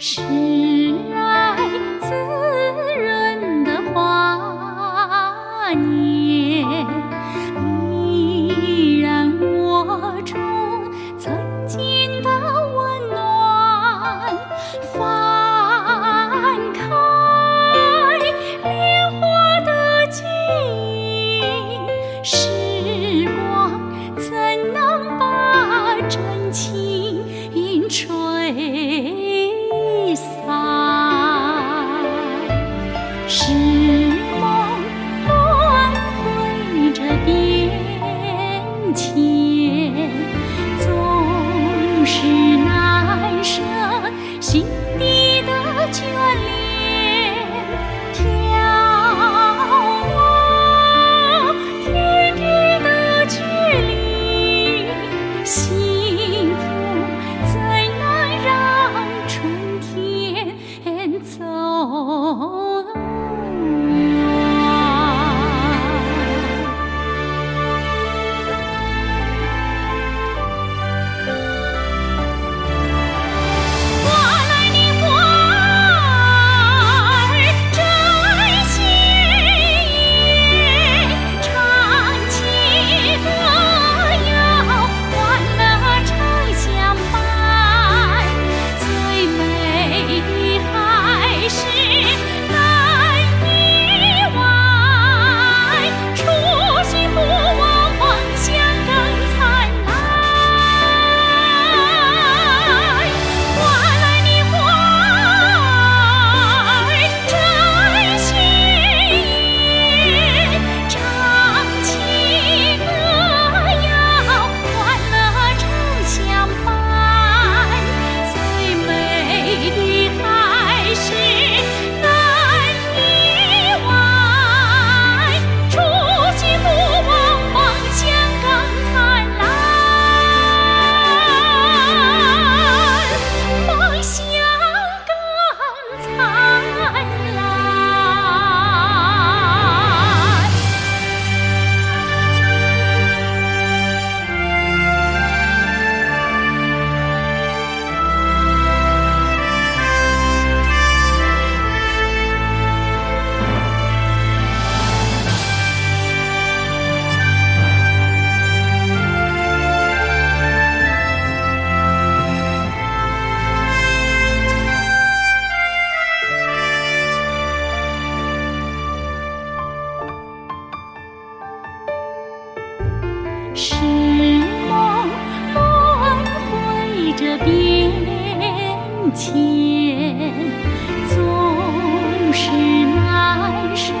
是。是梦轮回着变迁，总是难舍。